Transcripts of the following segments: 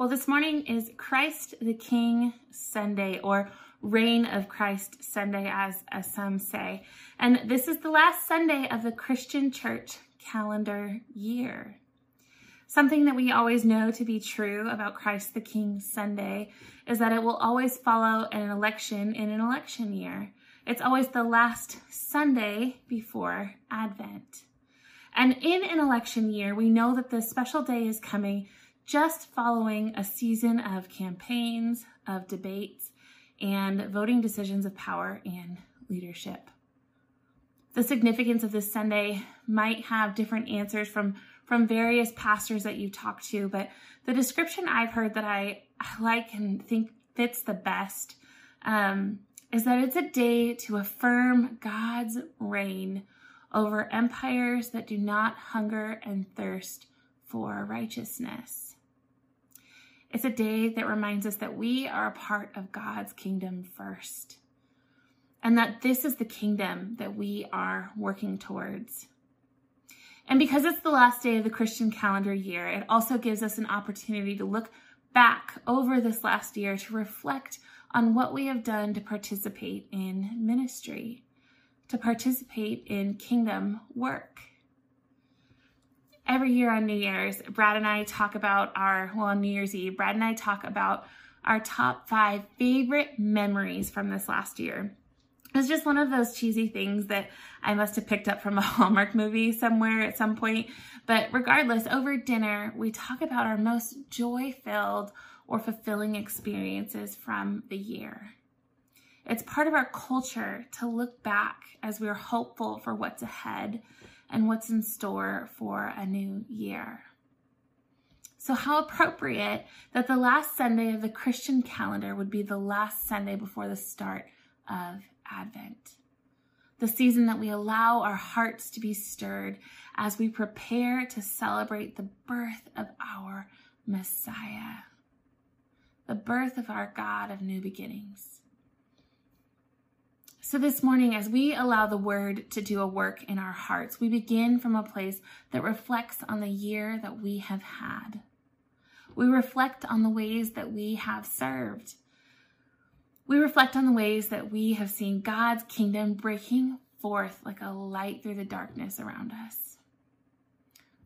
Well, this morning is Christ the King Sunday or Reign of Christ Sunday, as, as some say. And this is the last Sunday of the Christian church calendar year. Something that we always know to be true about Christ the King Sunday is that it will always follow an election in an election year. It's always the last Sunday before Advent. And in an election year, we know that this special day is coming just following a season of campaigns, of debates, and voting decisions of power and leadership. The significance of this Sunday might have different answers from, from various pastors that you talk to, but the description I've heard that I, I like and think fits the best um, is that it's a day to affirm God's reign over empires that do not hunger and thirst for righteousness. It's a day that reminds us that we are a part of God's kingdom first, and that this is the kingdom that we are working towards. And because it's the last day of the Christian calendar year, it also gives us an opportunity to look back over this last year to reflect on what we have done to participate in ministry, to participate in kingdom work every year on New Year's, Brad and I talk about our, well, on New Year's Eve, Brad and I talk about our top five favorite memories from this last year. It's just one of those cheesy things that I must have picked up from a Hallmark movie somewhere at some point. But regardless, over dinner, we talk about our most joy filled or fulfilling experiences from the year. It's part of our culture to look back as we're hopeful for what's ahead and what's in store for a new year. So, how appropriate that the last Sunday of the Christian calendar would be the last Sunday before the start of Advent. The season that we allow our hearts to be stirred as we prepare to celebrate the birth of our Messiah, the birth of our God of new beginnings. So, this morning, as we allow the word to do a work in our hearts, we begin from a place that reflects on the year that we have had. We reflect on the ways that we have served. We reflect on the ways that we have seen God's kingdom breaking forth like a light through the darkness around us.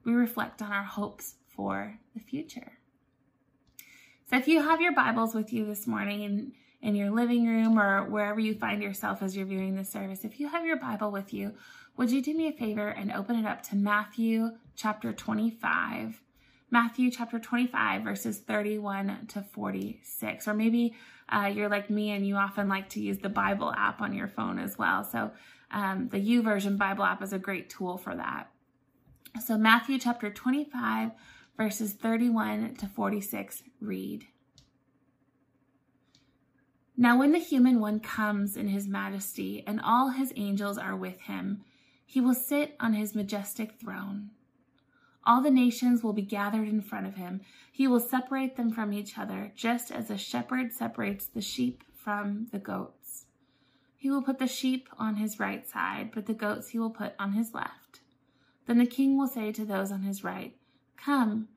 We reflect on our hopes for the future. So, if you have your Bibles with you this morning in your living room or wherever you find yourself as you're viewing this service, if you have your Bible with you, would you do me a favor and open it up to Matthew chapter 25? Matthew chapter 25, verses 31 to 46. Or maybe uh, you're like me and you often like to use the Bible app on your phone as well. So um, the YouVersion Bible app is a great tool for that. So Matthew chapter 25, verses 31 to 46 read. Now, when the human one comes in his majesty and all his angels are with him, he will sit on his majestic throne. All the nations will be gathered in front of him. He will separate them from each other, just as a shepherd separates the sheep from the goats. He will put the sheep on his right side, but the goats he will put on his left. Then the king will say to those on his right, Come,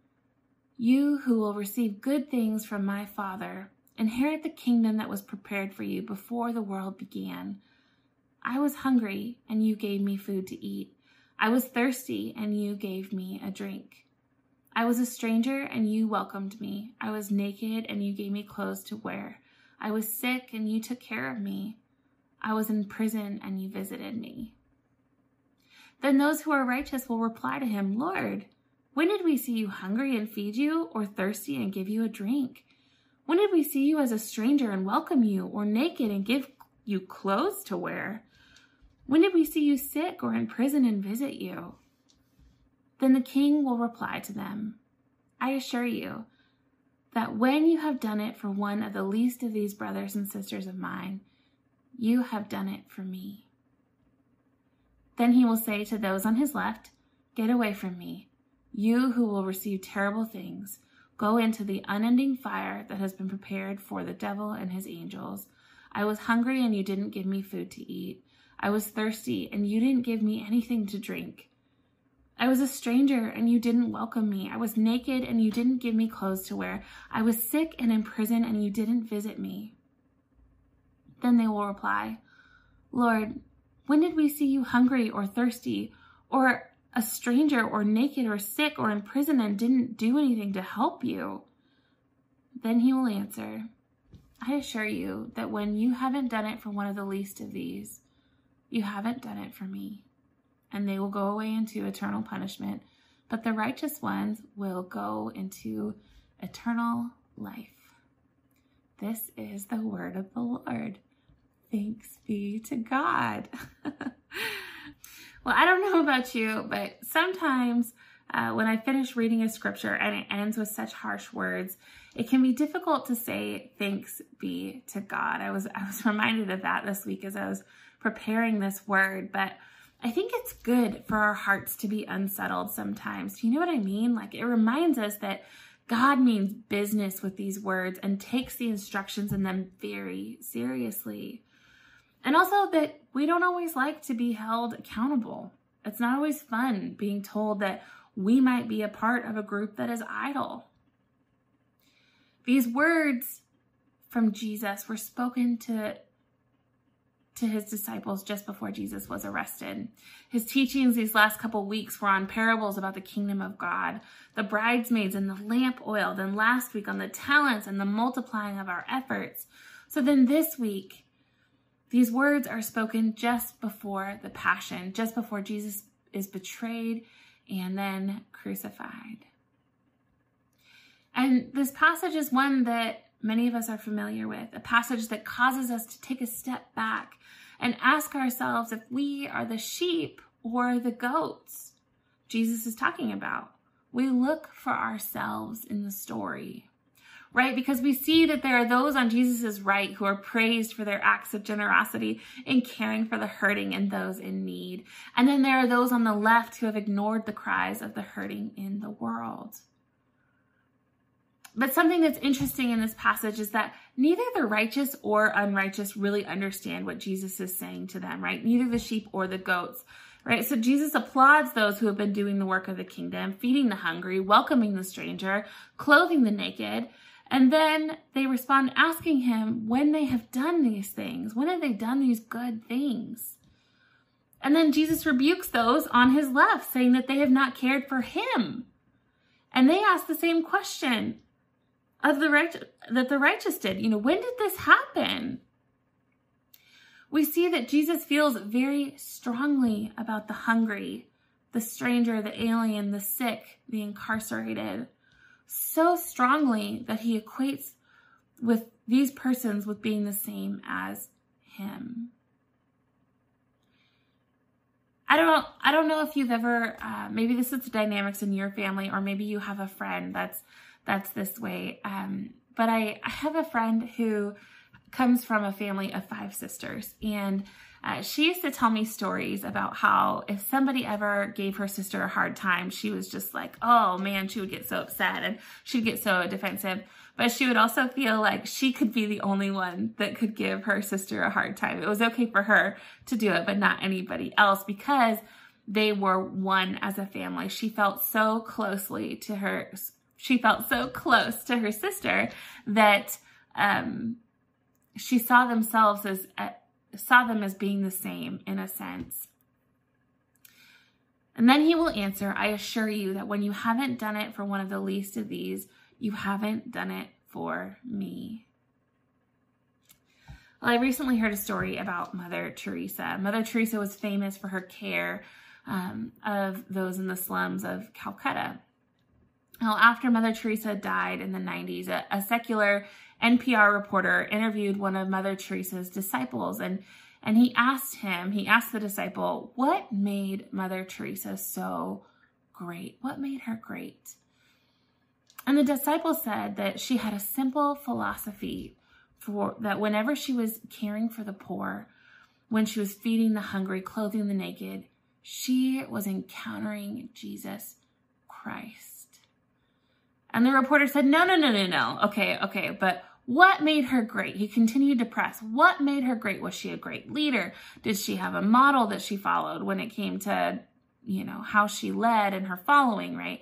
you who will receive good things from my Father Inherit the kingdom that was prepared for you before the world began. I was hungry, and you gave me food to eat. I was thirsty, and you gave me a drink. I was a stranger, and you welcomed me. I was naked, and you gave me clothes to wear. I was sick, and you took care of me. I was in prison, and you visited me. Then those who are righteous will reply to him, Lord, when did we see you hungry and feed you, or thirsty and give you a drink? When did we see you as a stranger and welcome you, or naked and give you clothes to wear? When did we see you sick or in prison and visit you? Then the king will reply to them, I assure you that when you have done it for one of the least of these brothers and sisters of mine, you have done it for me. Then he will say to those on his left, Get away from me, you who will receive terrible things Go into the unending fire that has been prepared for the devil and his angels. I was hungry and you didn't give me food to eat. I was thirsty and you didn't give me anything to drink. I was a stranger and you didn't welcome me. I was naked and you didn't give me clothes to wear. I was sick and in prison and you didn't visit me. Then they will reply, Lord, when did we see you hungry or thirsty or a stranger or naked or sick or in prison and didn't do anything to help you? Then he will answer, I assure you that when you haven't done it for one of the least of these, you haven't done it for me and they will go away into eternal punishment, but the righteous ones will go into eternal life. This is the word of the Lord. Thanks be to God. well, I don't know about you, but sometimes uh, when I finish reading a scripture and it ends with such harsh words, it can be difficult to say thanks be to God. I was I was reminded of that this week as I was preparing this word, but I think it's good for our hearts to be unsettled sometimes. Do you know what I mean? Like it reminds us that God means business with these words and takes the instructions in them very seriously. And also that we don't always like to be held accountable. It's not always fun being told that we might be a part of a group that is idle. These words from Jesus were spoken to to his disciples just before Jesus was arrested. His teachings these last couple weeks were on parables about the kingdom of God, the bridesmaids and the lamp oil, then last week on the talents and the multiplying of our efforts. So then this week, these words are spoken just before the passion, just before Jesus is betrayed and then crucified. And this passage is one that many of us are familiar with, a passage that causes us to take a step back and ask ourselves if we are the sheep or the goats Jesus is talking about. We look for ourselves in the story, right? Because we see that there are those on Jesus' right who are praised for their acts of generosity in caring for the hurting and those in need. And then there are those on the left who have ignored the cries of the hurting in the world. But something that's interesting in this passage is that neither the righteous or unrighteous really understand what Jesus is saying to them, right? Neither the sheep or the goats, right? So Jesus applauds those who have been doing the work of the kingdom, feeding the hungry, welcoming the stranger, clothing the naked. And then they respond asking him when they have done these things. When have they done these good things? And then Jesus rebukes those on his left, saying that they have not cared for him. And they ask the same question of the righteous that the righteous did. You know, when did this happen? We see that Jesus feels very strongly about the hungry, the stranger, the alien, the sick, the incarcerated, so strongly that he equates with these persons with being the same as him. I don't I don't know if you've ever uh, maybe this is the dynamics in your family or maybe you have a friend that's that's this way. Um, but I, I have a friend who comes from a family of five sisters and uh, she used to tell me stories about how if somebody ever gave her sister a hard time, she was just like, oh man, she would get so upset and she'd get so defensive. But she would also feel like she could be the only one that could give her sister a hard time. It was okay for her to do it, but not anybody else because they were one as a family. She felt so closely to her she felt so close to her sister that um, she saw themselves as uh, saw them as being the same in a sense. And then he will answer, I assure you that when you haven't done it for one of the least of these, you haven't done it for me. Well, I recently heard a story about Mother Teresa. Mother Teresa was famous for her care um, of those in the slums of Calcutta. Well, after Mother Teresa died in the 90s, a, a, secular NPR reporter interviewed one of Mother Teresa's disciples and and he asked him, he asked the disciple, what made Mother Teresa so great? What made her great? And the disciple said that she had a simple philosophy for that whenever she was caring for the poor, when she was feeding the hungry, clothing the naked, she was encountering Jesus Christ. And the reporter said, no, no, no, no, no. Okay, okay, but what made her great? He continued to press. What made her great? Was she a great leader? Did she have a model that she followed when it came to you know, how she led and her following, right?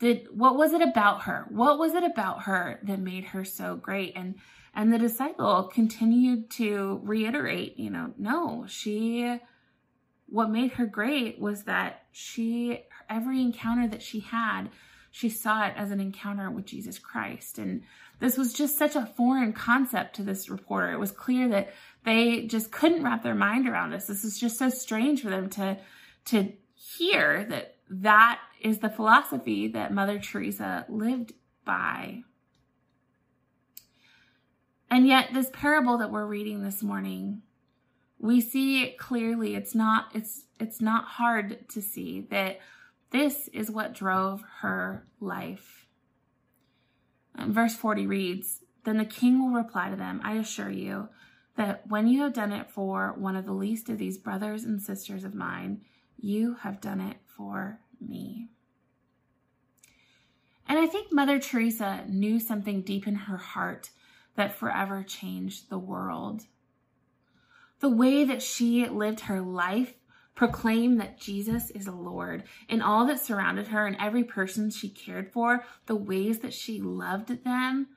Did what was it about her? What was it about her that made her so great? And and the disciple continued to reiterate, you know, no, she what made her great was that she every encounter that she had, she saw it as an encounter with Jesus Christ. And this was just such a foreign concept to this reporter. It was clear that they just couldn't wrap their mind around this. This is just so strange for them to to hear that that is the philosophy that Mother Teresa lived by. And yet this parable that we're reading this morning, we see it clearly. It's not it's it's not hard to see that this is what drove her life. And verse 40 reads, Then the king will reply to them, I assure you that when you have done it for one of the least of these brothers and sisters of mine, you have done it for me. And I think Mother Teresa knew something deep in her heart that forever changed the world. The way that she lived her life proclaimed that Jesus is Lord in all that surrounded her and every person she cared for, the ways that she loved them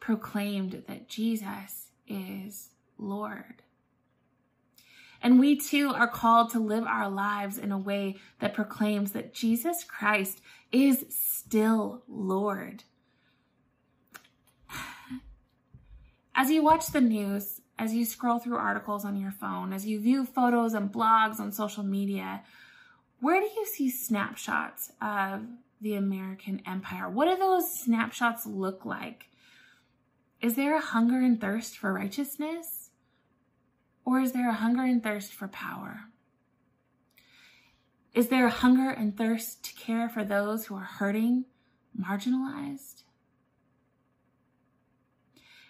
proclaimed that Jesus is Lord. And we too are called to live our lives in a way that proclaims that Jesus Christ is still Lord. As you watch the news, as you scroll through articles on your phone, as you view photos and blogs on social media, where do you see snapshots of the American empire? What do those snapshots look like? Is there a hunger and thirst for righteousness? Or is there a hunger and thirst for power? Is there a hunger and thirst to care for those who are hurting, marginalized?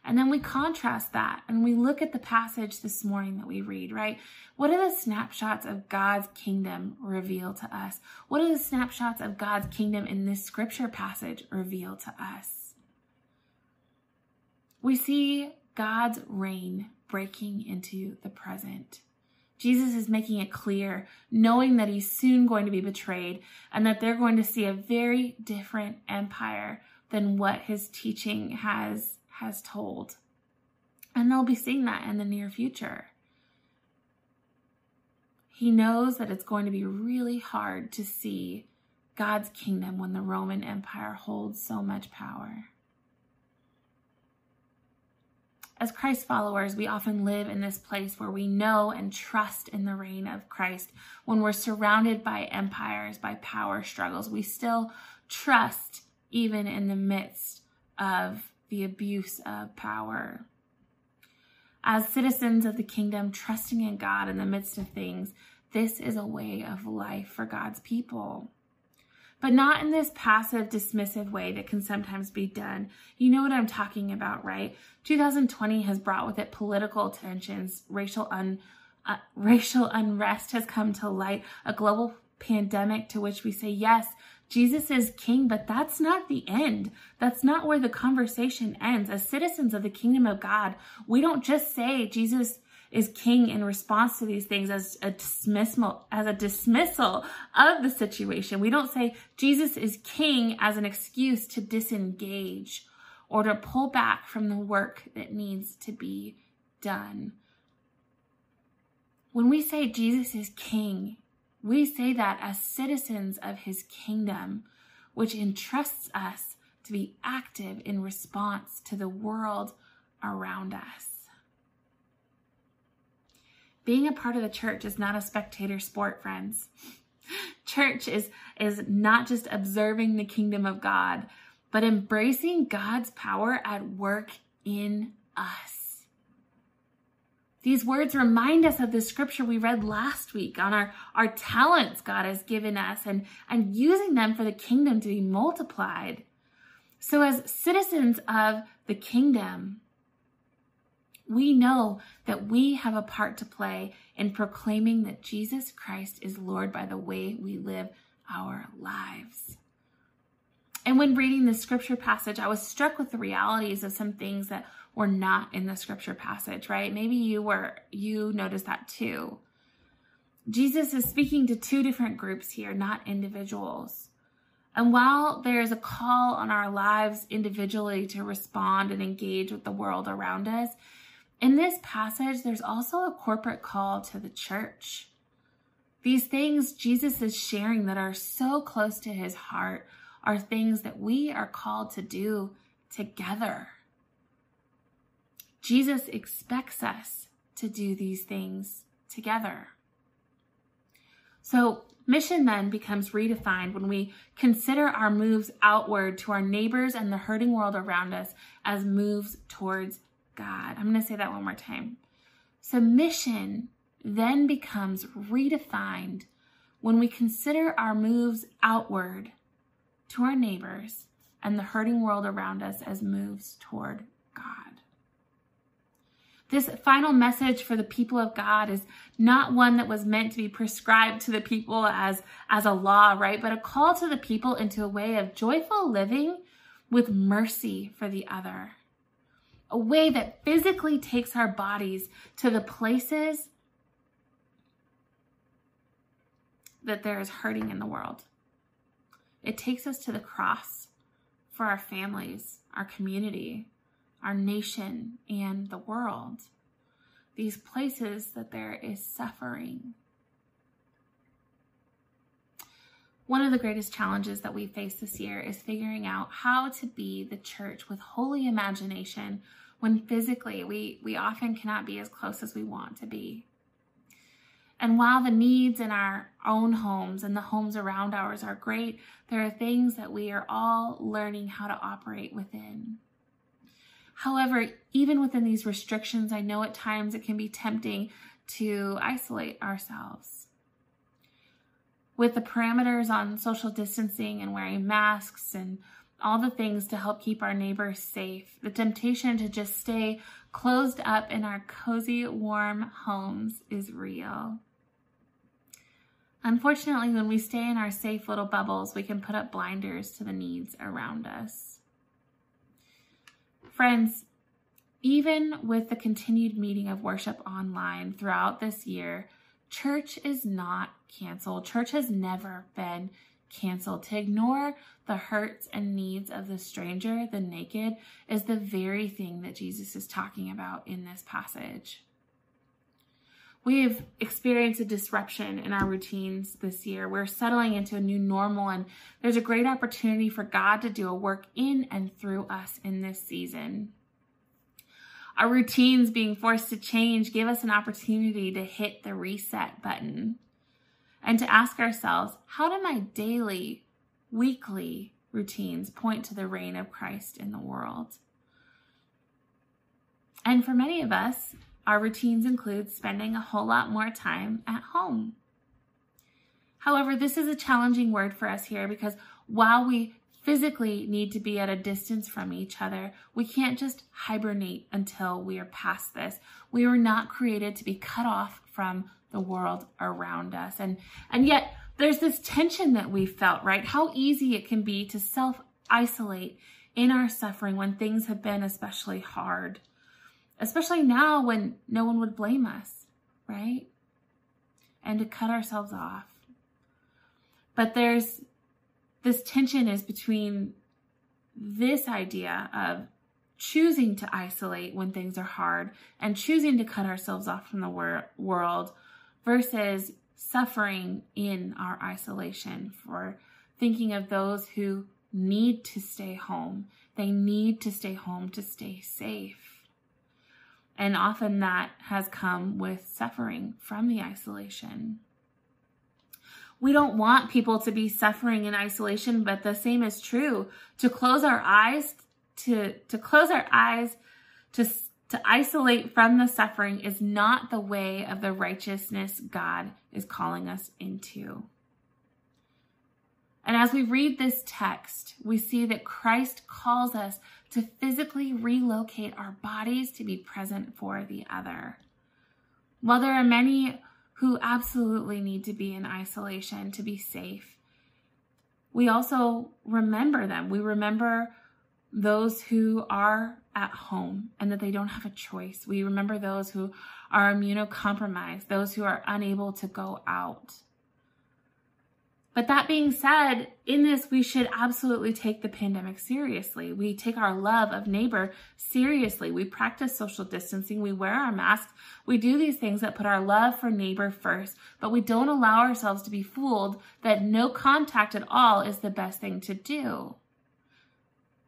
And then we contrast that and we look at the passage this morning that we read, right? What do the snapshots of God's kingdom reveal to us? What do the snapshots of God's kingdom in this scripture passage reveal to us? We see God's reign breaking into the present. Jesus is making it clear, knowing that he's soon going to be betrayed and that they're going to see a very different empire than what his teaching has, has told. And they'll be seeing that in the near future. He knows that it's going to be really hard to see God's kingdom when the Roman Empire holds so much power. As Christ followers, we often live in this place where we know and trust in the reign of Christ. When we're surrounded by empires, by power struggles, we still trust even in the midst of the abuse of power. As citizens of the kingdom, trusting in God in the midst of things, this is a way of life for God's people but not in this passive, dismissive way that can sometimes be done. You know what I'm talking about, right? 2020 has brought with it political tensions, racial un, uh, racial unrest has come to light, a global pandemic to which we say, yes, Jesus is king, but that's not the end. That's not where the conversation ends. As citizens of the kingdom of God, we don't just say Jesus is king in response to these things as a dismissal as a dismissal of the situation. We don't say Jesus is king as an excuse to disengage or to pull back from the work that needs to be done. When we say Jesus is king, we say that as citizens of his kingdom, which entrusts us to be active in response to the world around us. Being a part of the church is not a spectator sport, friends. Church is, is not just observing the kingdom of God, but embracing God's power at work in us. These words remind us of the scripture we read last week on our, our talents God has given us and, and using them for the kingdom to be multiplied. So as citizens of the kingdom, we know that we have a part to play in proclaiming that Jesus Christ is Lord by the way we live our lives. And when reading the scripture passage, I was struck with the realities of some things that were not in the scripture passage, right? Maybe you were, you noticed that too. Jesus is speaking to two different groups here, not individuals. And while there is a call on our lives individually to respond and engage with the world around us, in this passage, there's also a corporate call to the church. These things Jesus is sharing that are so close to his heart are things that we are called to do together. Jesus expects us to do these things together. So, mission then becomes redefined when we consider our moves outward to our neighbors and the hurting world around us as moves towards God. I'm going to say that one more time. So, mission then becomes redefined when we consider our moves outward to our neighbors and the hurting world around us as moves toward God. This final message for the people of God is not one that was meant to be prescribed to the people as, as a law, right? But a call to the people into a way of joyful living with mercy for the other. A way that physically takes our bodies to the places that there is hurting in the world. It takes us to the cross for our families, our community, our nation, and the world. These places that there is suffering. One of the greatest challenges that we face this year is figuring out how to be the church with holy imagination when physically we, we often cannot be as close as we want to be. And while the needs in our own homes and the homes around ours are great, there are things that we are all learning how to operate within. However, even within these restrictions, I know at times it can be tempting to isolate ourselves. With the parameters on social distancing and wearing masks and all the things to help keep our neighbors safe, the temptation to just stay closed up in our cozy, warm homes is real. Unfortunately, when we stay in our safe little bubbles, we can put up blinders to the needs around us. Friends, even with the continued meeting of worship online throughout this year, church is not canceled. Church has never been canceled. To ignore the hurts and needs of the stranger, the naked, is the very thing that Jesus is talking about in this passage. We've experienced a disruption in our routines this year. We're settling into a new normal, and there's a great opportunity for God to do a work in and through us in this season. Our routines being forced to change give us an opportunity to hit the reset button and to ask ourselves how do my daily, weekly routines point to the reign of Christ in the world? And for many of us, our routines include spending a whole lot more time at home. However, this is a challenging word for us here because while we physically need to be at a distance from each other, we can't just hibernate until we are past this. We were not created to be cut off from the world around us. And, and yet there's this tension that we felt, right? How easy it can be to self isolate in our suffering when things have been especially hard especially now when no one would blame us, right? And to cut ourselves off. But there's this tension is between this idea of choosing to isolate when things are hard and choosing to cut ourselves off from the wor- world versus suffering in our isolation for thinking of those who need to stay home. They need to stay home to stay safe. And often that has come with suffering from the isolation. We don't want people to be suffering in isolation, but the same is true. To close our eyes, to, to close our eyes, to, to isolate from the suffering is not the way of the righteousness God is calling us into. And as we read this text, we see that Christ calls us to physically relocate our bodies to be present for the other. While there are many who absolutely need to be in isolation to be safe, we also remember them. We remember those who are at home and that they don't have a choice. We remember those who are immunocompromised, those who are unable to go out. But that being said, in this, we should absolutely take the pandemic seriously. We take our love of neighbor seriously. We practice social distancing. We wear our masks. We do these things that put our love for neighbor first, but we don't allow ourselves to be fooled that no contact at all is the best thing to do.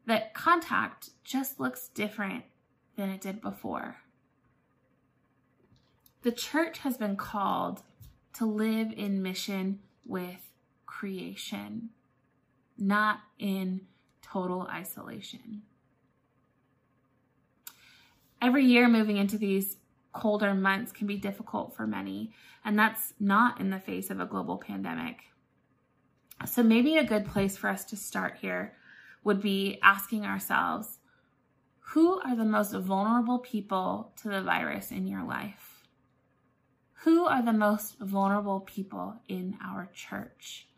That contact just looks different than it did before. The church has been called to live in mission with creation, not in total isolation. Every year, moving into these colder months can be difficult for many, and that's not in the face of a global pandemic. So, maybe a good place for us to start here would be asking ourselves who are the most vulnerable people to the virus in your life? Who are the most vulnerable people in our church?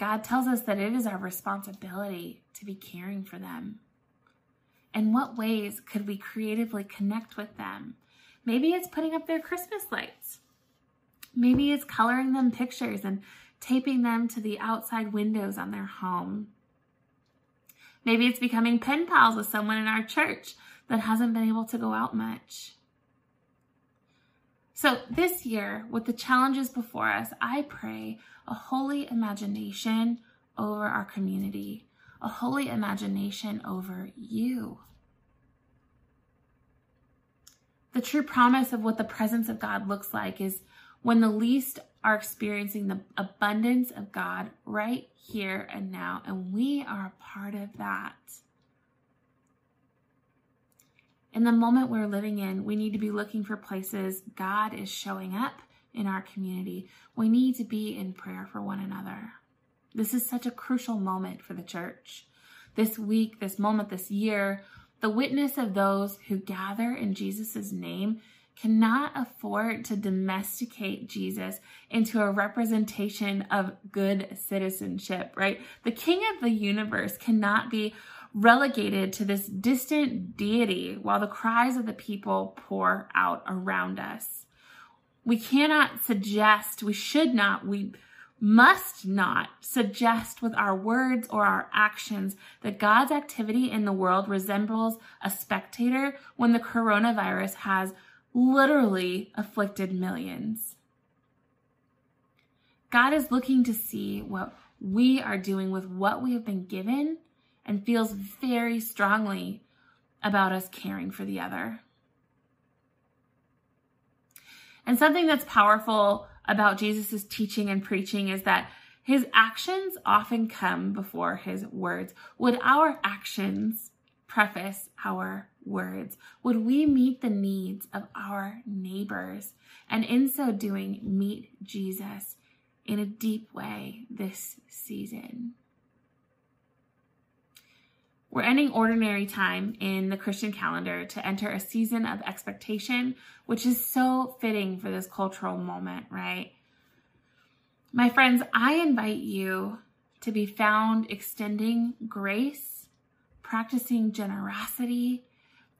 God tells us that it is our responsibility to be caring for them. In what ways could we creatively connect with them? Maybe it's putting up their Christmas lights. Maybe it's coloring them pictures and taping them to the outside windows on their home. Maybe it's becoming pen pals with someone in our church that hasn't been able to go out much. So, this year, with the challenges before us, I pray a holy imagination over our community, a holy imagination over you. The true promise of what the presence of God looks like is when the least are experiencing the abundance of God right here and now, and we are a part of that in the moment we're living in, we need to be looking for places God is showing up in our community. We need to be in prayer for one another. This is such a crucial moment for the church. This week, this moment, this year, the witness of those who gather in Jesus' name cannot afford to domesticate Jesus into a representation of good citizenship, right? The king of the universe cannot be relegated to this distant deity while the cries of the people pour out around us. We cannot suggest, we should not, we must not suggest with our words or our actions that God's activity in the world resembles a spectator when the coronavirus has literally afflicted millions. God is looking to see what we are doing with what we have been given and feels very strongly about us caring for the other. And something that's powerful about Jesus' teaching and preaching is that his actions often come before his words. Would our actions preface our words? Would we meet the needs of our neighbors and in so doing meet Jesus in a deep way this season? We're ending ordinary time in the Christian calendar to enter a season of expectation, which is so fitting for this cultural moment, right? My friends, I invite you to be found extending grace, practicing generosity,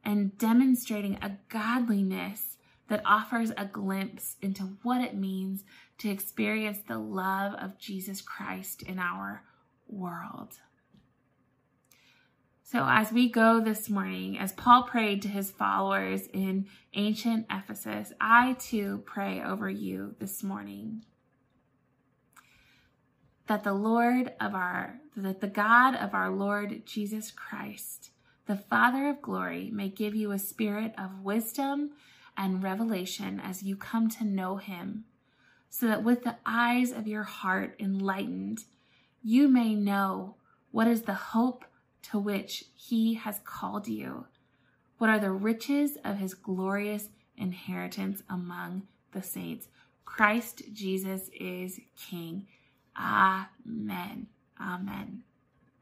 and demonstrating a godliness that offers a glimpse into what it means to experience the love of Jesus Christ in our world. So, as we go this morning, as Paul prayed to his followers in ancient Ephesus, I too pray over you this morning. That the Lord of our, that the God of our Lord Jesus Christ, the Father of glory, may give you a spirit of wisdom and revelation as you come to know him, so that with the eyes of your heart enlightened, you may know what is the hope to which he has called you? What are the riches of his glorious inheritance among the saints? Christ Jesus is King. Amen. Amen.